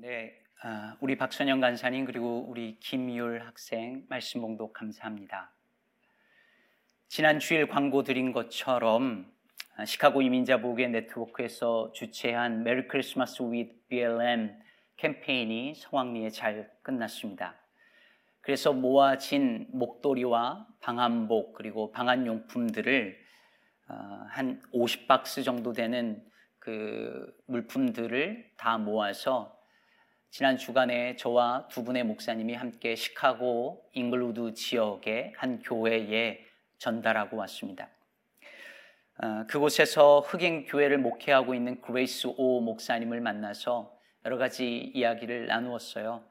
네, 아, 우리 박선영 간사님 그리고 우리 김율 학생 말씀 봉독 감사합니다. 지난 주일 광고 드린 것처럼 아, 시카고 이민자 보게 네트워크에서 주최한 메리 크리스마스 with BLM 캠페인이 성황리에 잘 끝났습니다. 그래서 모아진 목도리와 방한복 그리고 방한용품들을 아, 한 50박스 정도 되는 그 물품들을 다 모아서 지난 주간에 저와 두 분의 목사님이 함께 시카고 잉글우드 지역의 한 교회에 전달하고 왔습니다. 어, 그곳에서 흑인 교회를 목회하고 있는 그레이스 오 목사님을 만나서 여러 가지 이야기를 나누었어요.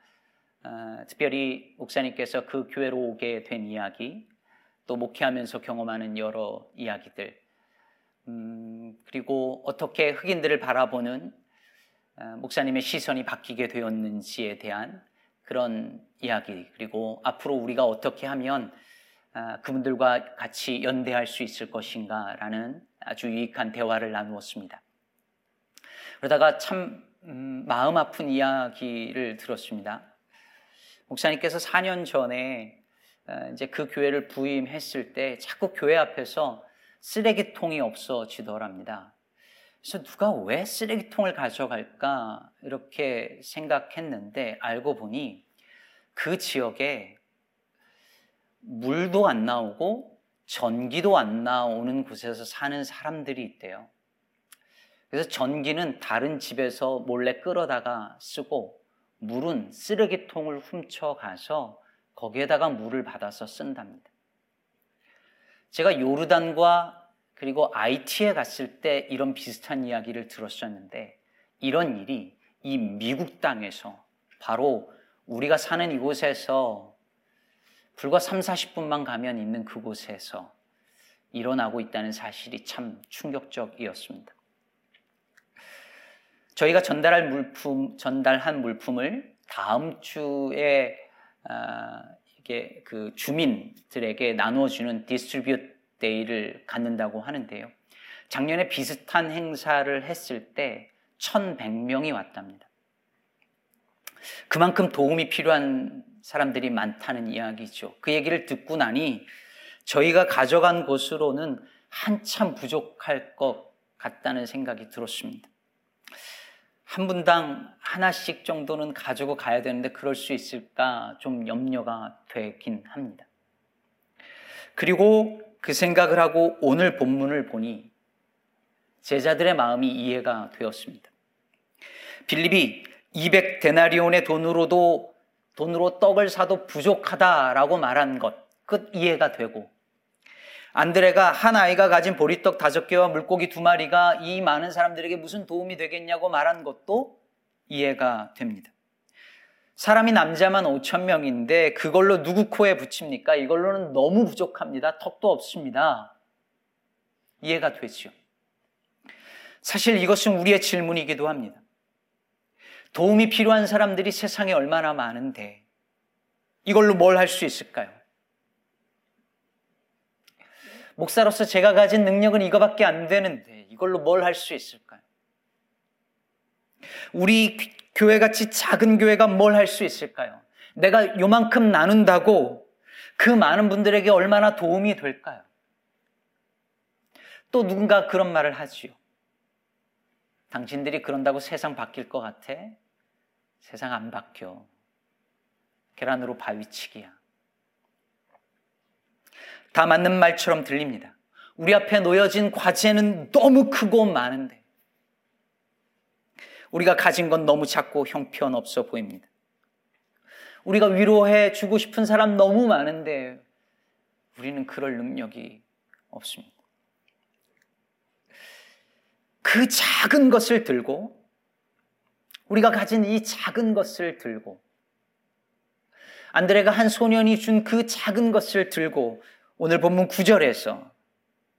어, 특별히 목사님께서 그 교회로 오게 된 이야기, 또 목회하면서 경험하는 여러 이야기들, 음, 그리고 어떻게 흑인들을 바라보는 어, 목사님의 시선이 바뀌게 되었는지에 대한 그런 이야기 그리고 앞으로 우리가 어떻게 하면 어, 그분들과 같이 연대할 수 있을 것인가라는 아주 유익한 대화를 나누었습니다. 그러다가 참 음, 마음 아픈 이야기를 들었습니다. 목사님께서 4년 전에 어, 이제 그 교회를 부임했을 때 자꾸 교회 앞에서 쓰레기통이 없어지더랍니다. 그래서 누가 왜 쓰레기통을 가져갈까 이렇게 생각했는데 알고 보니 그 지역에 물도 안 나오고 전기도 안 나오는 곳에서 사는 사람들이 있대요. 그래서 전기는 다른 집에서 몰래 끌어다가 쓰고 물은 쓰레기통을 훔쳐가서 거기에다가 물을 받아서 쓴답니다. 제가 요르단과 그리고 IT에 갔을 때 이런 비슷한 이야기를 들었었는데 이런 일이 이 미국 땅에서 바로 우리가 사는 이곳에서 불과 3, 40분만 가면 있는 그곳에서 일어나고 있다는 사실이 참 충격적이었습니다. 저희가 전달할 물품, 전달한 물품을 다음 주에 아, 이게 그 주민들에게 나누어주는 distribute day를 갖는다고 하는데요. 작년에 비슷한 행사를 했을 때 1100명이 왔답니다. 그만큼 도움이 필요한 사람들이 많다는 이야기죠. 그 얘기를 듣고 나니 저희가 가져간 것으로는 한참 부족할 것 같다는 생각이 들었습니다. 한 분당 하나씩 정도는 가지고 가야 되는데 그럴 수 있을까 좀 염려가 되긴 합니다. 그리고 그 생각을 하고 오늘 본문을 보니 제자들의 마음이 이해가 되었습니다. 빌립이 200 데나리온의 돈으로도 돈으로 떡을 사도 부족하다라고 말한 것, 끝 이해가 되고 안드레가 한 아이가 가진 보리떡 다섯 개와 물고기 두 마리가 이 많은 사람들에게 무슨 도움이 되겠냐고 말한 것도 이해가 됩니다. 사람이 남자만 5천 명인데 그걸로 누구 코에 붙입니까? 이걸로는 너무 부족합니다. 턱도 없습니다. 이해가 되죠. 사실 이것은 우리의 질문이기도 합니다. 도움이 필요한 사람들이 세상에 얼마나 많은데 이걸로 뭘 할 수 있을까요? 목사로서 제가 가진 능력은 이거밖에 안 되는데 이걸로 뭘 할 수 있을까요? 우리 교회같이 작은 교회가 뭘 할 수 있을까요? 내가 요만큼 나눈다고 그 많은 분들에게 얼마나 도움이 될까요? 또 누군가 그런 말을 하지요. 당신들이 그런다고 세상 바뀔 것 같아? 세상 안 바뀌어. 계란으로 바위치기야. 다 맞는 말처럼 들립니다. 우리 앞에 놓여진 과제는 너무 크고 많은데 우리가 가진 건 너무 작고 형편없어 보입니다. 우리가 위로해 주고 싶은 사람 너무 많은데 우리는 그럴 능력이 없습니다. 그 작은 것을 들고 우리가 가진 이 작은 것을 들고 안드레가 한 소년이 준 그 작은 것을 들고 오늘 본문 9절에서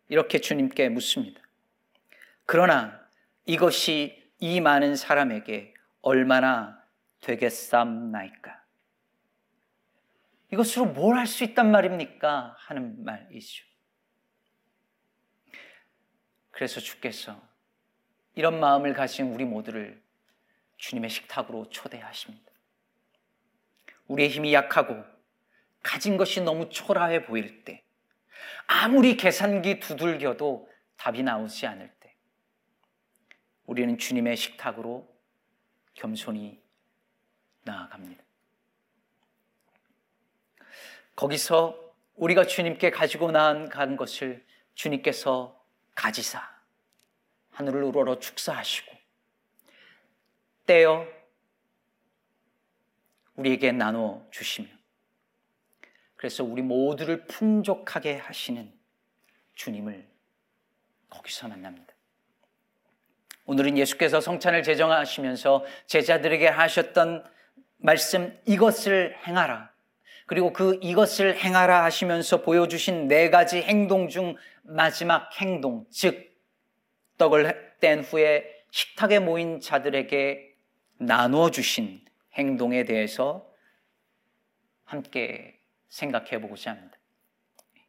이렇게 주님께 묻습니다. 그러나 이것이 이 많은 사람에게 얼마나 되겠삼나이까? 이것으로 뭘 할 수 있단 말입니까? 하는 말이죠. 그래서 주께서 이런 마음을 가진 우리 모두를 주님의 식탁으로 초대하십니다. 우리의 힘이 약하고 가진 것이 너무 초라해 보일 때, 아무리 계산기 두들겨도 답이 나오지 않을 때, 우리는 주님의 식탁으로 겸손히 나아갑니다. 거기서 우리가 주님께 가지고 나간 것을 주님께서 가지사 하늘을 우러러 축사하시고 떼어 우리에게 나눠 주시며 그래서 우리 모두를 풍족하게 하시는 주님을 거기서 만납니다. 오늘은 예수께서 성찬을 제정하시면서 제자들에게 하셨던 말씀 이것을 행하라. 그리고 그 이것을 행하라 하시면서 보여주신 네 가지 행동 중 마지막 행동, 즉 떡을 뗀 후에 식탁에 모인 자들에게 나누어 주신 행동에 대해서 함께 생각해 보고자 합니다.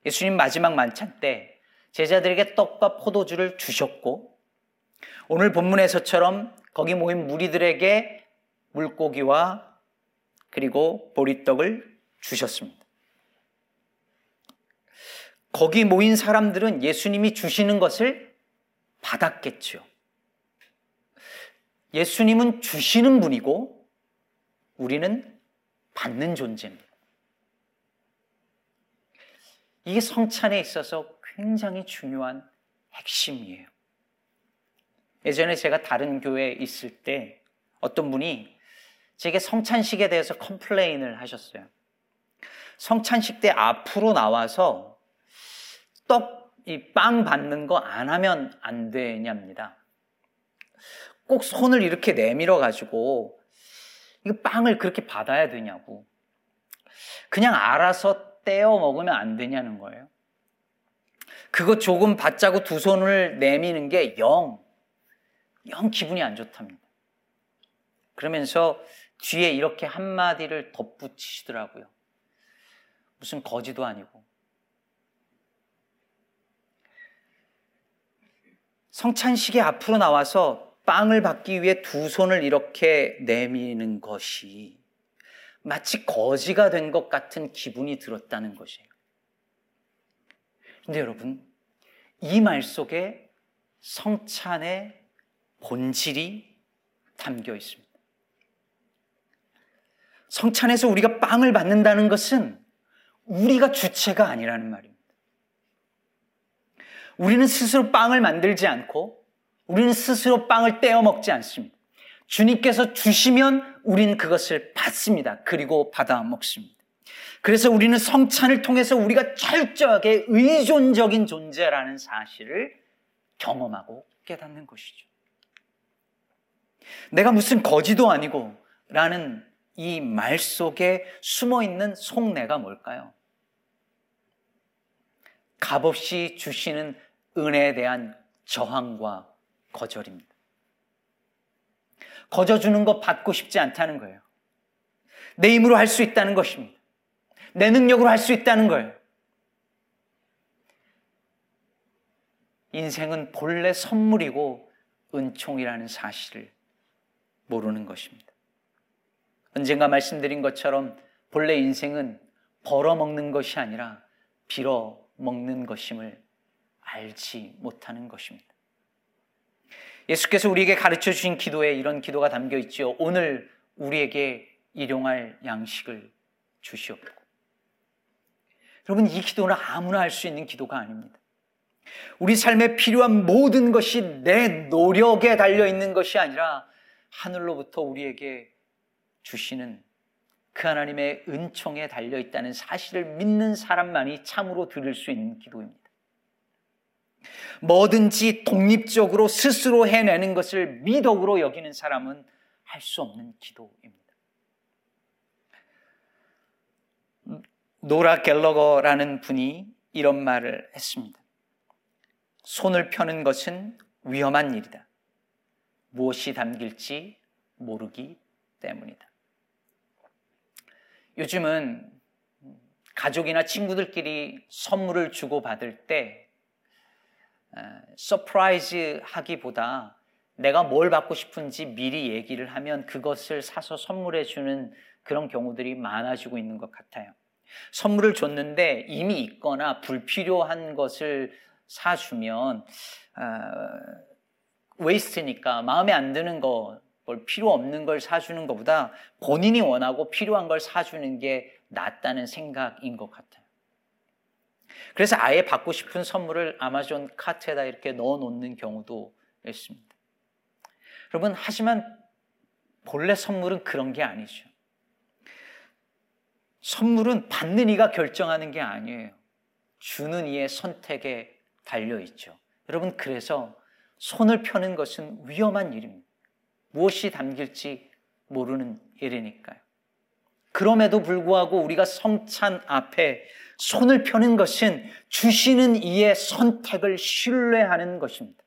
예수님 마지막 만찬 때 제자들에게 떡과 포도주를 주셨고 오늘 본문에서처럼 거기 모인 무리들에게 물고기와 그리고 보리떡을 주셨습니다. 거기 모인 사람들은 예수님이 주시는 것을 받았겠죠. 예수님은 주시는 분이고 우리는 받는 존재입니다. 이게 성찬에 있어서 굉장히 중요한 핵심이에요. 예전에 제가 다른 교회에 있을 때 어떤 분이 제게 성찬식에 대해서 컴플레인을 하셨어요. 성찬식 때 앞으로 나와서 떡, 이 빵 받는 거 안 하면 안 되냐입니다. 꼭 손을 이렇게 내밀어 가지고 이 빵을 그렇게 받아야 되냐고. 그냥 알아서 떼어 먹으면 안 되냐는 거예요. 그거 조금 받자고 두 손을 내미는 게 영, 영 기분이 안 좋답니다. 그러면서 뒤에 이렇게 한마디를 덧붙이시더라고요. 무슨 거지도 아니고. 성찬식에 앞으로 나와서 빵을 받기 위해 두 손을 이렇게 내미는 것이 마치 거지가 된 것 같은 기분이 들었다는 것이에요. 근데 여러분, 이 말 속에 성찬의 본질이 담겨 있습니다. 성찬에서 우리가 빵을 받는다는 것은 우리가 주체가 아니라는 말입니다. 우리는 스스로 빵을 만들지 않고 우리는 스스로 빵을 떼어 먹지 않습니다. 주님께서 주시면 우리는 그것을 받습니다. 그리고 받아 먹습니다. 그래서 우리는 성찬을 통해서 우리가 철저하게 의존적인 존재라는 사실을 경험하고 깨닫는 것이죠. 내가 무슨 거지도 아니고 라는 이 말 속에 숨어 있는 속내가 뭘까요? 값없이 주시는 은혜에 대한 저항과 거절입니다. 거저 주는 거 받고 싶지 않다는 거예요. 내 힘으로 할 수 있다는 것입니다. 내 능력으로 할 수 있다는 거예요. 인생은 본래 선물이고 은총이라는 사실을 모르는 것입니다. 언젠가 말씀드린 것처럼 본래 인생은 벌어먹는 것이 아니라 빌어 먹는 것임을 알지 못하는 것입니다. 예수께서 우리에게 가르쳐 주신 기도에 이런 기도가 담겨 있지요. 오늘 우리에게 일용할 양식을 주시옵고. 여러분, 이 기도는 아무나 할 수 있는 기도가 아닙니다. 우리 삶에 필요한 모든 것이 내 노력에 달려 있는 것이 아니라 하늘로부터 우리에게 주시는 그 하나님의 은총에 달려 있다는 사실을 믿는 사람만이 참으로 들을 수 있는 기도입니다. 뭐든지 독립적으로 스스로 해내는 것을 미덕으로 여기는 사람은 할 수 없는 기도입니다. 노라 갤러거라는 분이 이런 말을 했습니다. 손을 펴는 것은 위험한 일이다. 무엇이 담길지 모르기 때문이다. 요즘은 가족이나 친구들끼리 선물을 주고받을 때 surprise 하기보다 내가 뭘 받고 싶은지 미리 얘기를 하면 그것을 사서 선물해 주는 그런 경우들이 많아지고 있는 것 같아요. 선물을 줬는데 이미 있거나 불필요한 것을 사주면 어, waste니까 마음에 안 드는 거, 뭘 필요 없는 걸 사주는 것보다 본인이 원하고 필요한 걸 사주는 게 낫다는 생각인 것 같아요. 그래서 아예 받고 싶은 선물을 아마존 카트에다 이렇게 넣어 놓는 경우도 있습니다. 여러분, 하지만 본래 선물은 그런 게 아니죠. 선물은 받는 이가 결정하는 게 아니에요. 주는 이의 선택에 달려 있죠. 여러분, 그래서 손을 펴는 것은 위험한 일입니다. 무엇이 담길지 모르는 일이니까요. 그럼에도 불구하고 우리가 성찬 앞에 손을 펴는 것은 주시는 이의 선택을 신뢰하는 것입니다.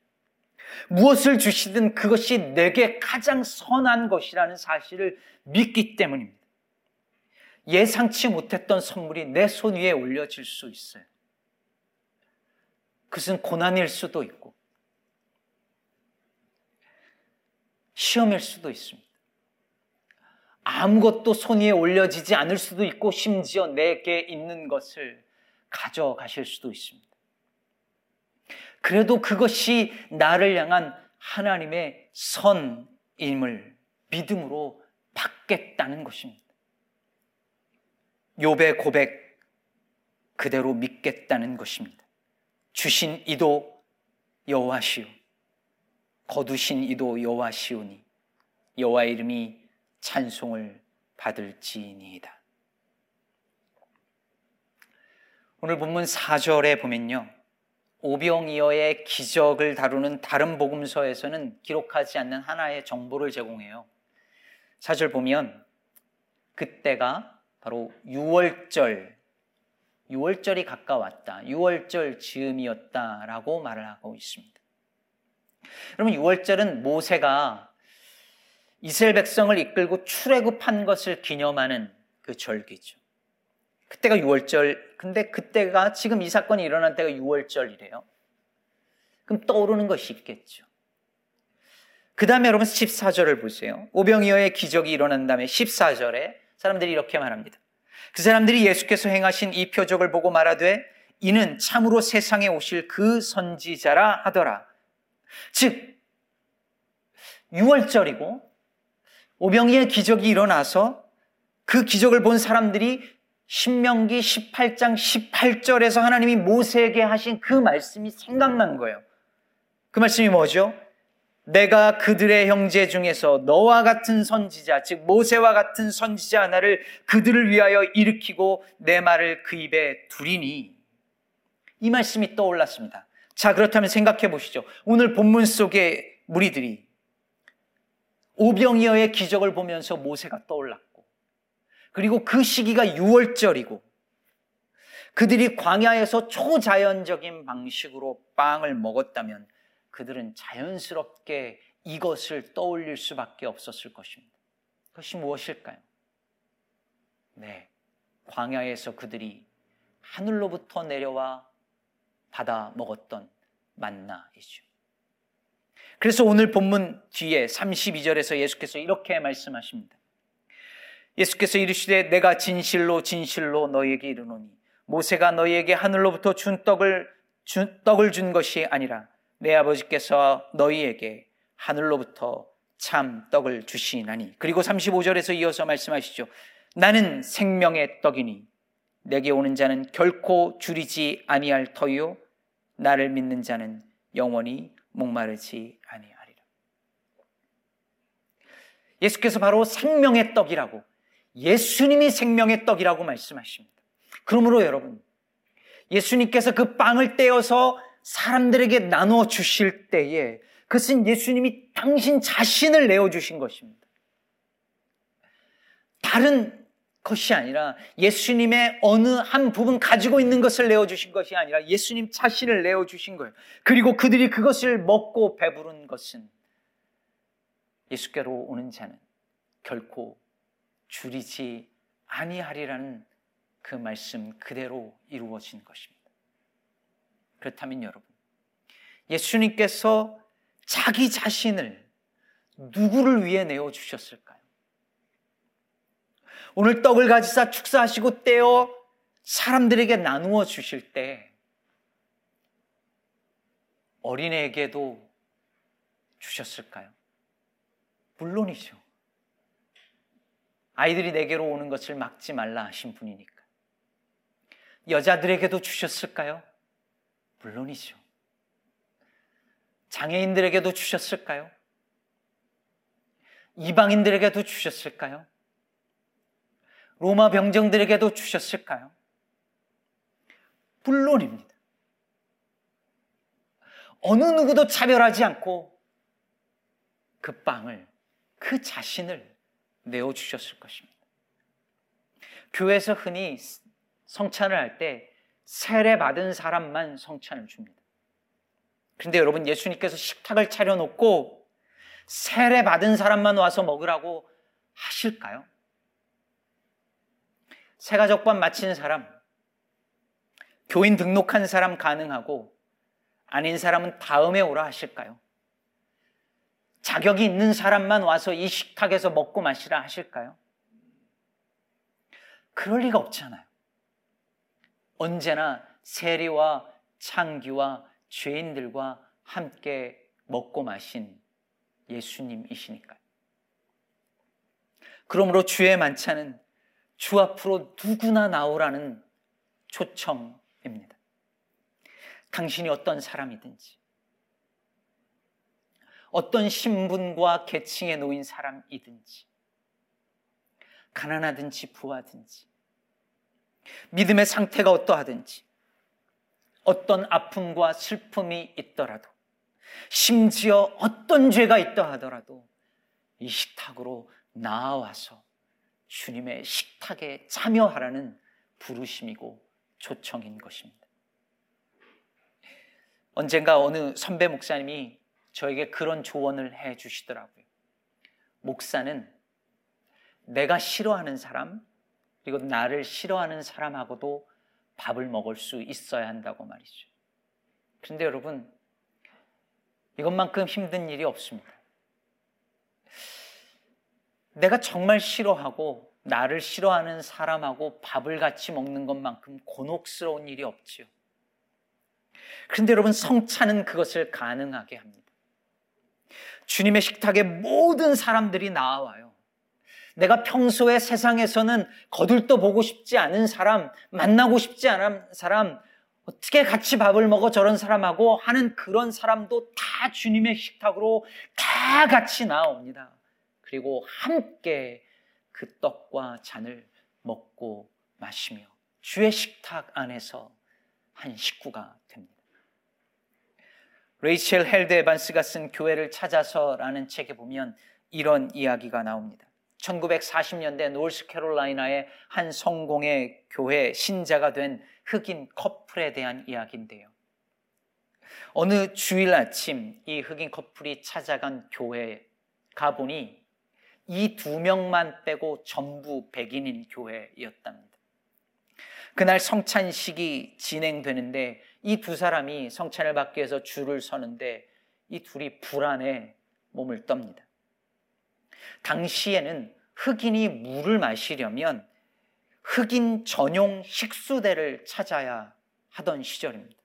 무엇을 주시든 그것이 내게 가장 선한 것이라는 사실을 믿기 때문입니다. 예상치 못했던 선물이 내 손 위에 올려질 수 있어요. 그것은 고난일 수도 있고, 시험일 수도 있습니다. 아무것도 손 위에 올려지지 않을 수도 있고, 심지어 내게 있는 것을 가져가실 수도 있습니다. 그래도 그것이 나를 향한 하나님의 선임을 믿음으로 받겠다는 것입니다. 욥의 고백 그대로 믿겠다는 것입니다. 주신 이도 여호와시오 거두신 이도 여호와시오니 여호와 이름이 찬송을 받을지니이다. 오늘 본문 4절에 보면요. 오병이어의 기적을 다루는 다른 복음서에서는 기록하지 않는 하나의 정보를 제공해요. 4절 보면 그때가 바로 6월절, 6월절이 가까웠다. 6월절 즈음이었다라고 말을 하고 있습니다. 여러분 6월절은 모세가 이스라엘 백성을 이끌고 출애굽한 것을 기념하는 그 절기죠. 그때가 6월절. 근데 그때가 지금 이 사건이 일어난 때가 6월절이래요. 그럼 떠오르는 것이 있겠죠. 그 다음에 여러분 14절을 보세요. 오병이어의 기적이 일어난 다음에 14절에 사람들이 이렇게 말합니다. 그 사람들이 예수께서 행하신 이 표적을 보고 말하되 이는 참으로 세상에 오실 그 선지자라 하더라. 즉 6월절이고 오병이의 기적이 일어나서 그 기적을 본 사람들이 신명기 18장 18절에서 하나님이 모세에게 하신 그 말씀이 생각난 거예요. 그 말씀이 뭐죠? 내가 그들의 형제 중에서 너와 같은 선지자, 즉 모세와 같은 선지자 하나를 그들을 위하여 일으키고 내 말을 그 입에 두리니 이 말씀이 떠올랐습니다. 자, 그렇다면 생각해 보시죠. 오늘 본문 속의 무리들이 오병이어의 기적을 보면서 모세가 떠올랐고 그리고 그 시기가 6월절이고 그들이 광야에서 초자연적인 방식으로 빵을 먹었다면 그들은 자연스럽게 이것을 떠올릴 수밖에 없었을 것입니다. 그것이 무엇일까요? 네. 광야에서 그들이 하늘로부터 내려와 받아 먹었던 만나이죠. 그래서 오늘 본문 뒤에 32절에서 예수께서 이렇게 말씀하십니다. 예수께서 이르시되 내가 진실로 진실로 너희에게 이르노니 모세가 너희에게 하늘로부터 준 떡을 준 떡을 준 것이 아니라 내 아버지께서 너희에게 하늘로부터 참 떡을 주시나니. 그리고 35절에서 이어서 말씀하시죠. 나는 생명의 떡이니 내게 오는 자는 결코 줄이지 아니할 터요 나를 믿는 자는 영원히 목마르지 아니하리라. 예수께서 바로 생명의 떡이라고 예수님이 생명의 떡이라고 말씀하십니다. 그러므로 여러분 예수님께서 그 빵을 떼어서 사람들에게 나누어 주실 때에 그것은 예수님이 당신 자신을 내어 주신 것입니다. 다른 것이 아니라 예수님의 어느 한 부분 가지고 있는 것을 내어 주신 것이 아니라 예수님 자신을 내어 주신 거예요. 그리고 그들이 그것을 먹고 배부른 것은 예수께로 오는 자는 결코 줄이지 아니하리라는 그 말씀 그대로 이루어진 것입니다. 그렇다면 여러분, 예수님께서 자기 자신을 누구를 위해 내어 주셨을까요? 오늘 떡을 가지사 축사하시고 떼어 사람들에게 나누어 주실 때 어린애에게도 주셨을까요? 물론이죠. 아이들이 내게로 오는 것을 막지 말라 하신 분이니까. 여자들에게도 주셨을까요? 물론이죠. 장애인들에게도 주셨을까요? 이방인들에게도 주셨을까요? 로마 병정들에게도 주셨을까요? 물론입니다. 어느 누구도 차별하지 않고 그 빵을, 그 자신을 내어주셨을 것입니다. 교회에서 흔히 성찬을 할 때 세례 받은 사람만 성찬을 줍니다. 그런데 여러분 예수님께서 식탁을 차려놓고 세례 받은 사람만 와서 먹으라고 하실까요? 세가족반 마친 사람, 교인 등록한 사람 가능하고 아닌 사람은 다음에 오라 하실까요? 자격이 있는 사람만 와서 이 식탁에서 먹고 마시라 하실까요? 그럴 리가 없잖아요. 언제나 세리와 창기와 죄인들과 함께 먹고 마신 예수님이시니까요. 그러므로 주의 만찬은 주 앞으로 누구나 나오라는 초청입니다. 당신이 어떤 사람이든지, 어떤 신분과 계층에 놓인 사람이든지, 가난하든지 부하든지, 믿음의 상태가 어떠하든지, 어떤 아픔과 슬픔이 있더라도, 심지어 어떤 죄가 있다 하더라도 이 식탁으로 나와서 주님의 식탁에 참여하라는 부르심이고 초청인 것입니다. 언젠가 어느 선배 목사님이 저에게 그런 조언을 해 주시더라고요. 목사는 내가 싫어하는 사람, 그리고 나를 싫어하는 사람하고도 밥을 먹을 수 있어야 한다고 말이죠. 그런데 여러분, 이것만큼 힘든 일이 없습니다. 내가 정말 싫어하고 나를 싫어하는 사람하고 밥을 같이 먹는 것만큼 곤혹스러운 일이 없지요. 그런데 여러분, 성찬은 그것을 가능하게 합니다. 주님의 식탁에 모든 사람들이 나와요. 내가 평소에 세상에서는 거들떠 보고 싶지 않은 사람, 만나고 싶지 않은 사람, 어떻게 같이 밥을 먹어 저런 사람하고 하는 그런 사람도 다 주님의 식탁으로 다 같이 나옵니다. 그리고 함께 그 떡과 잔을 먹고 마시며 주의 식탁 안에서 한 식구가 됩니다. 레이첼 헬드 에반스가 쓴 교회를 찾아서라는 책에 보면 이런 이야기가 나옵니다. 1940년대 노스캐롤라이나의 한 성공회 교회 신자가 된 흑인 커플에 대한 이야기인데요. 어느 주일 아침 이 흑인 커플이 찾아간 교회에 가보니 이 두 명만 빼고 전부 백인인 교회였답니다. 그날 성찬식이 진행되는데 이 두 사람이 성찬을 받기 위해서 줄을 서는데 이 둘이 불안에 몸을 떱니다. 당시에는 흑인이 물을 마시려면 흑인 전용 식수대를 찾아야 하던 시절입니다.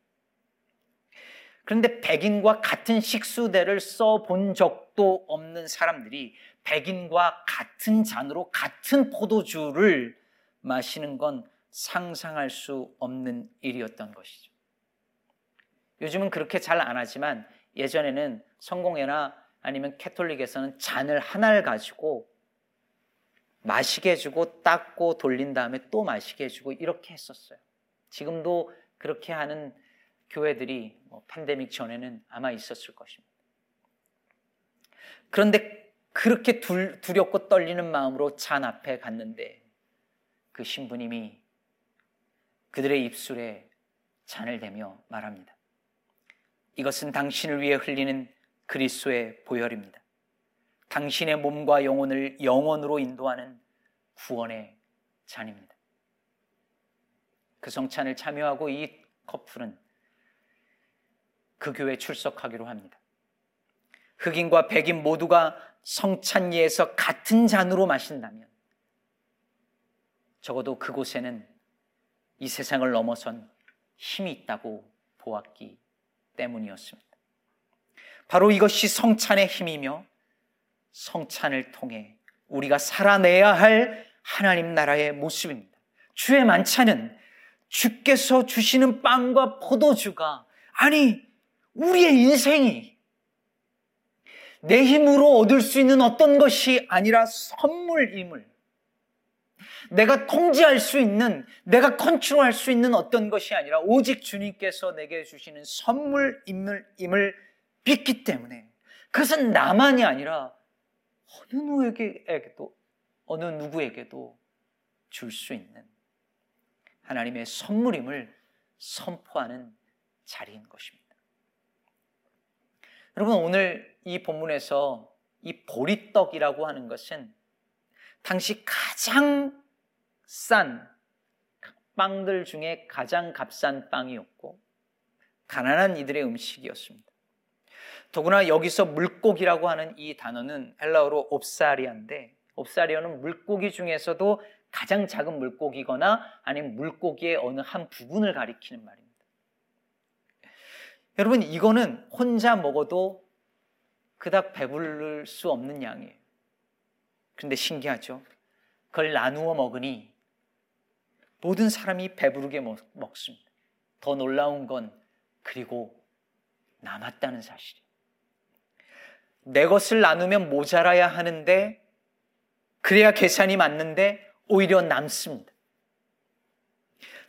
그런데 백인과 같은 식수대를 써본 적도 없는 사람들이 백인과 같은 잔으로 같은 포도주를 마시는 건 상상할 수 없는 일이었던 것이죠. 요즘은 그렇게 잘 안 하지만 예전에는 성공회나 아니면 캐톨릭에서는 잔을 하나를 가지고 마시게 해주고 닦고 돌린 다음에 또 마시게 해주고 이렇게 했었어요. 지금도 그렇게 하는 교회들이 뭐 팬데믹 전에는 아마 있었을 것입니다. 그런데 그렇게 두, 두렵고 떨리는 마음으로 잔 앞에 갔는데 그 신부님이 그들의 입술에 잔을 대며 말합니다. 이것은 당신을 위해 흘리는 그리스도의 보혈입니다. 당신의 몸과 영혼을 영원으로 인도하는 구원의 잔입니다. 그 성찬을 참여하고 이 커플은 그 교회에 출석하기로 합니다. 흑인과 백인 모두가 성찬예에서 같은 잔으로 마신다면 적어도 그곳에는 이 세상을 넘어선 힘이 있다고 보았기 때문이었습니다. 바로 이것이 성찬의 힘이며 성찬을 통해 우리가 살아내야 할 하나님 나라의 모습입니다. 주의 만찬은 주께서 주시는 빵과 포도주가 아니 우리의 인생이 내 힘으로 얻을 수 있는 어떤 것이 아니라 선물임을 내가 통제할 수 있는, 내가 컨트롤할 수 있는 어떤 것이 아니라 오직 주님께서 내게 주시는 선물임을 임을 믿기 때문에 그것은 나만이 아니라 어느 누구에게도 어느 누구에게도 줄 수 있는 하나님의 선물임을 선포하는 자리인 것입니다. 여러분 오늘 이 본문에서 이 보리떡이라고 하는 것은 당시 가장 싼 빵들 중에 가장 값싼 빵이었고 가난한 이들의 음식이었습니다. 더구나 여기서 물고기라고 하는 이 단어는 헬라어로 옵사리아인데 옵사리아는 물고기 중에서도 가장 작은 물고기거나 아니면 물고기의 어느 한 부분을 가리키는 말입니다. 여러분 이거는 혼자 먹어도 그닥 배부를 수 없는 양이에요. 그런데 신기하죠? 그걸 나누어 먹으니 모든 사람이 배부르게 먹, 습니다 더 놀라운 건 그리고 남았다는 사실이에요. 내 것을 나누면 모자라야 하는데 그래야 계산이 맞는데 오히려 남습니다.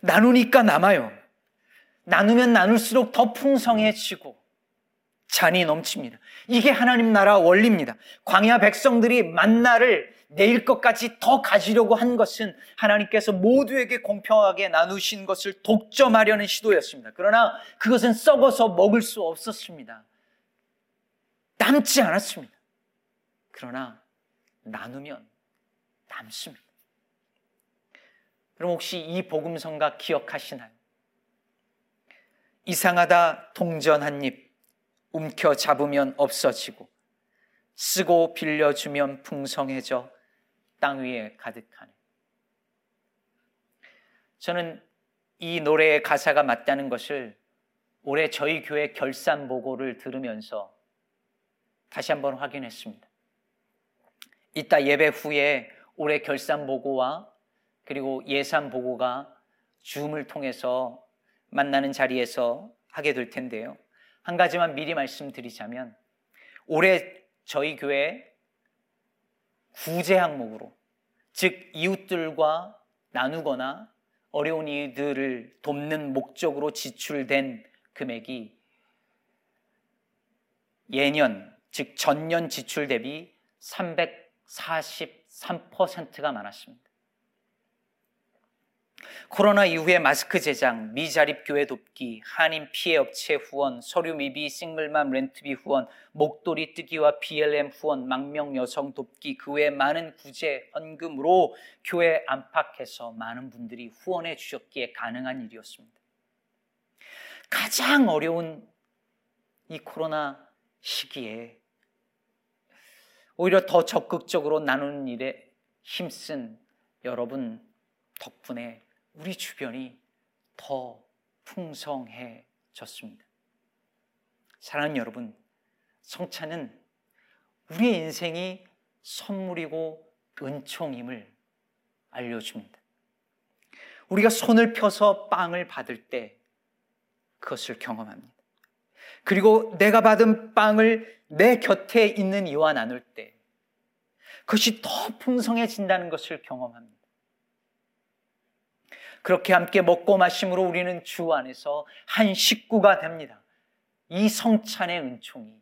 나누니까 남아요. 나누면 나눌수록 더 풍성해지고 잔이 넘칩니다. 이게 하나님 나라 원리입니다. 광야 백성들이 만나를 내일 것까지 더 가지려고 한 것은 하나님께서 모두에게 공평하게 나누신 것을 독점하려는 시도였습니다. 그러나 그것은 썩어서 먹을 수 없었습니다. 남지 않았습니다. 그러나 나누면 남습니다. 그럼 혹시 이 복음성가 기억하시나요? 이상하다 동전 한 입, 움켜 잡으면 없어지고, 쓰고 빌려주면 풍성해져 땅 위에 가득하네. 저는 이 노래의 가사가 맞다는 것을 올해 저희 교회 결산 보고를 들으면서 다시 한번 확인했습니다. 이따 예배 후에 올해 결산 보고와 그리고 예산 보고가 줌을 통해서 만나는 자리에서 하게 될 텐데요. 한 가지만 미리 말씀드리자면 올해 저희 교회 구제 항목으로 즉 이웃들과 나누거나 어려운 이들을 돕는 목적으로 지출된 금액이 예년 즉 전년 지출 대비 343%가 많았습니다. 코로나 이후에 마스크 제작, 미자립 교회 돕기, 한인 피해 업체 후원, 서류 미비, 싱글맘 렌트비 후원, 목도리 뜨기와 BLM 후원, 망명 여성 돕기, 그 외 많은 구제 헌금으로 교회 안팎에서 많은 분들이 후원해 주셨기에 가능한 일이었습니다. 가장 어려운 이 코로나 시기에 오히려 더 적극적으로 나누는 일에 힘쓴 여러분 덕분에 우리 주변이 더 풍성해졌습니다. 사랑하는 여러분, 성찬은 우리의 인생이 선물이고 은총임을 알려줍니다. 우리가 손을 펴서 빵을 받을 때 그것을 경험합니다. 그리고 내가 받은 빵을 내 곁에 있는 이와 나눌 때 그것이 더 풍성해진다는 것을 경험합니다. 그렇게 함께 먹고 마심으로 우리는 주 안에서 한 식구가 됩니다. 이 성찬의 은총이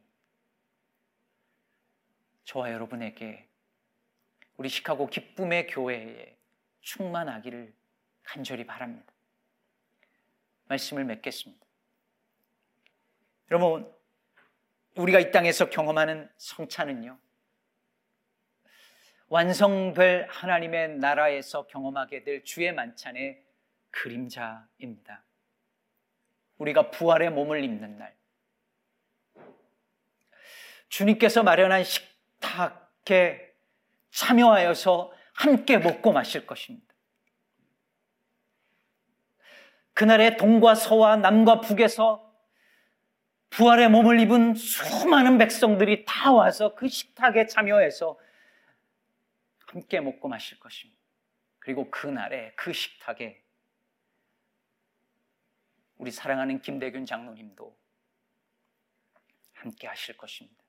저와 여러분에게 우리 시카고 기쁨의 교회에 충만하기를 간절히 바랍니다. 말씀을 맺겠습니다. 여러분, 우리가 이 땅에서 경험하는 성찬은요, 완성될 하나님의 나라에서 경험하게 될 주의 만찬의 그림자입니다. 우리가 부활의 몸을 입는 날. 주님께서 마련한 식탁에 참여하여서 함께 먹고 마실 것입니다. 그날의 동과 서와 남과 북에서 부활의 몸을 입은 수많은 백성들이 다 와서 그 식탁에 참여해서 함께 먹고 마실 것입니다. 그리고 그날에 그 식탁에 우리 사랑하는 김대균 장로님도 함께 하실 것입니다.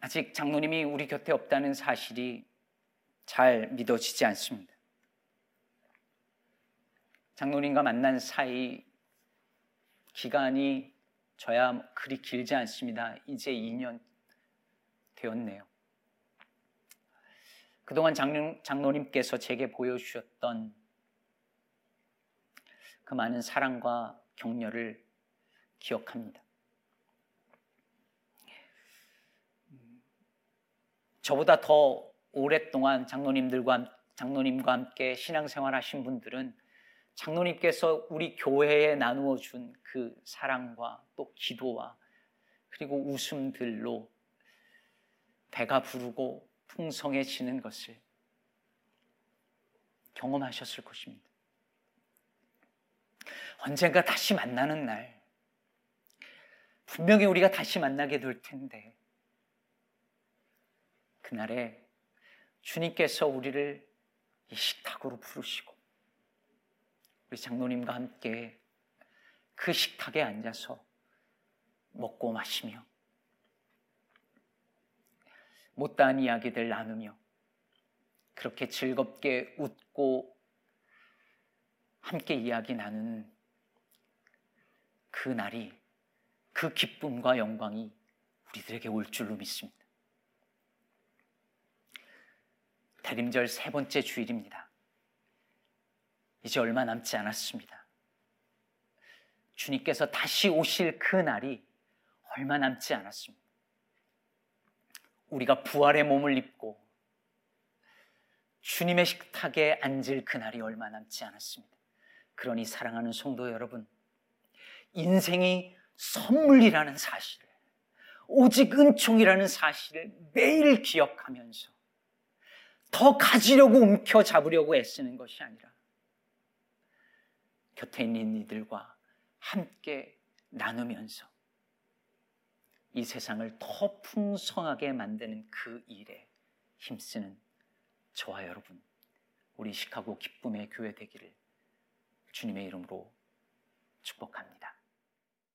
아직 장로님이 우리 곁에 없다는 사실이 잘 믿어지지 않습니다. 장로님과 만난 사이 기간이 저야 그리 길지 않습니다. 이제 2년 되었네요. 그동안 장로, 장로 님께서 제게 보여주셨던 그 많은 사랑과 격려를 기억합니다. 저보다 더 오랫동안 장로님들과 장로님과 함께 신앙생활 하신 분들은 장로님께서 우리 교회에 나누어 준 그 사랑과 또 기도와 그리고 웃음들로 배가 부르고 풍성해지는 것을 경험하셨을 것입니다. 언젠가 다시 만나는 날, 분명히 우리가 다시 만나게 될 텐데, 그날에 주님께서 우리를 이 식탁으로 부르시고 우리 장로님과 함께 그 식탁에 앉아서 먹고 마시며 못다한 이야기들 나누며 그렇게 즐겁게 웃고 함께 이야기 나누는 그 날이 그 기쁨과 영광이 우리들에게 올 줄로 믿습니다. 대림절 세 번째 주일입니다. 이제 얼마 남지 않았습니다. 주님께서 다시 오실 그 날이 얼마 남지 않았습니다. 우리가 부활의 몸을 입고 주님의 식탁에 앉을 그날이 얼마 남지 않았습니다. 그러니 사랑하는 성도 여러분, 인생이 선물이라는 사실을, 오직 은총이라는 사실을 매일 기억하면서 더 가지려고 움켜 잡으려고 애쓰는 것이 아니라 곁에 있는 이들과 함께 나누면서 이 세상을 더 풍성하게 만드는 그 일에 힘쓰는 저와 여러분, 우리 시카고 기쁨의 교회 되기를 주님의 이름으로 축복합니다.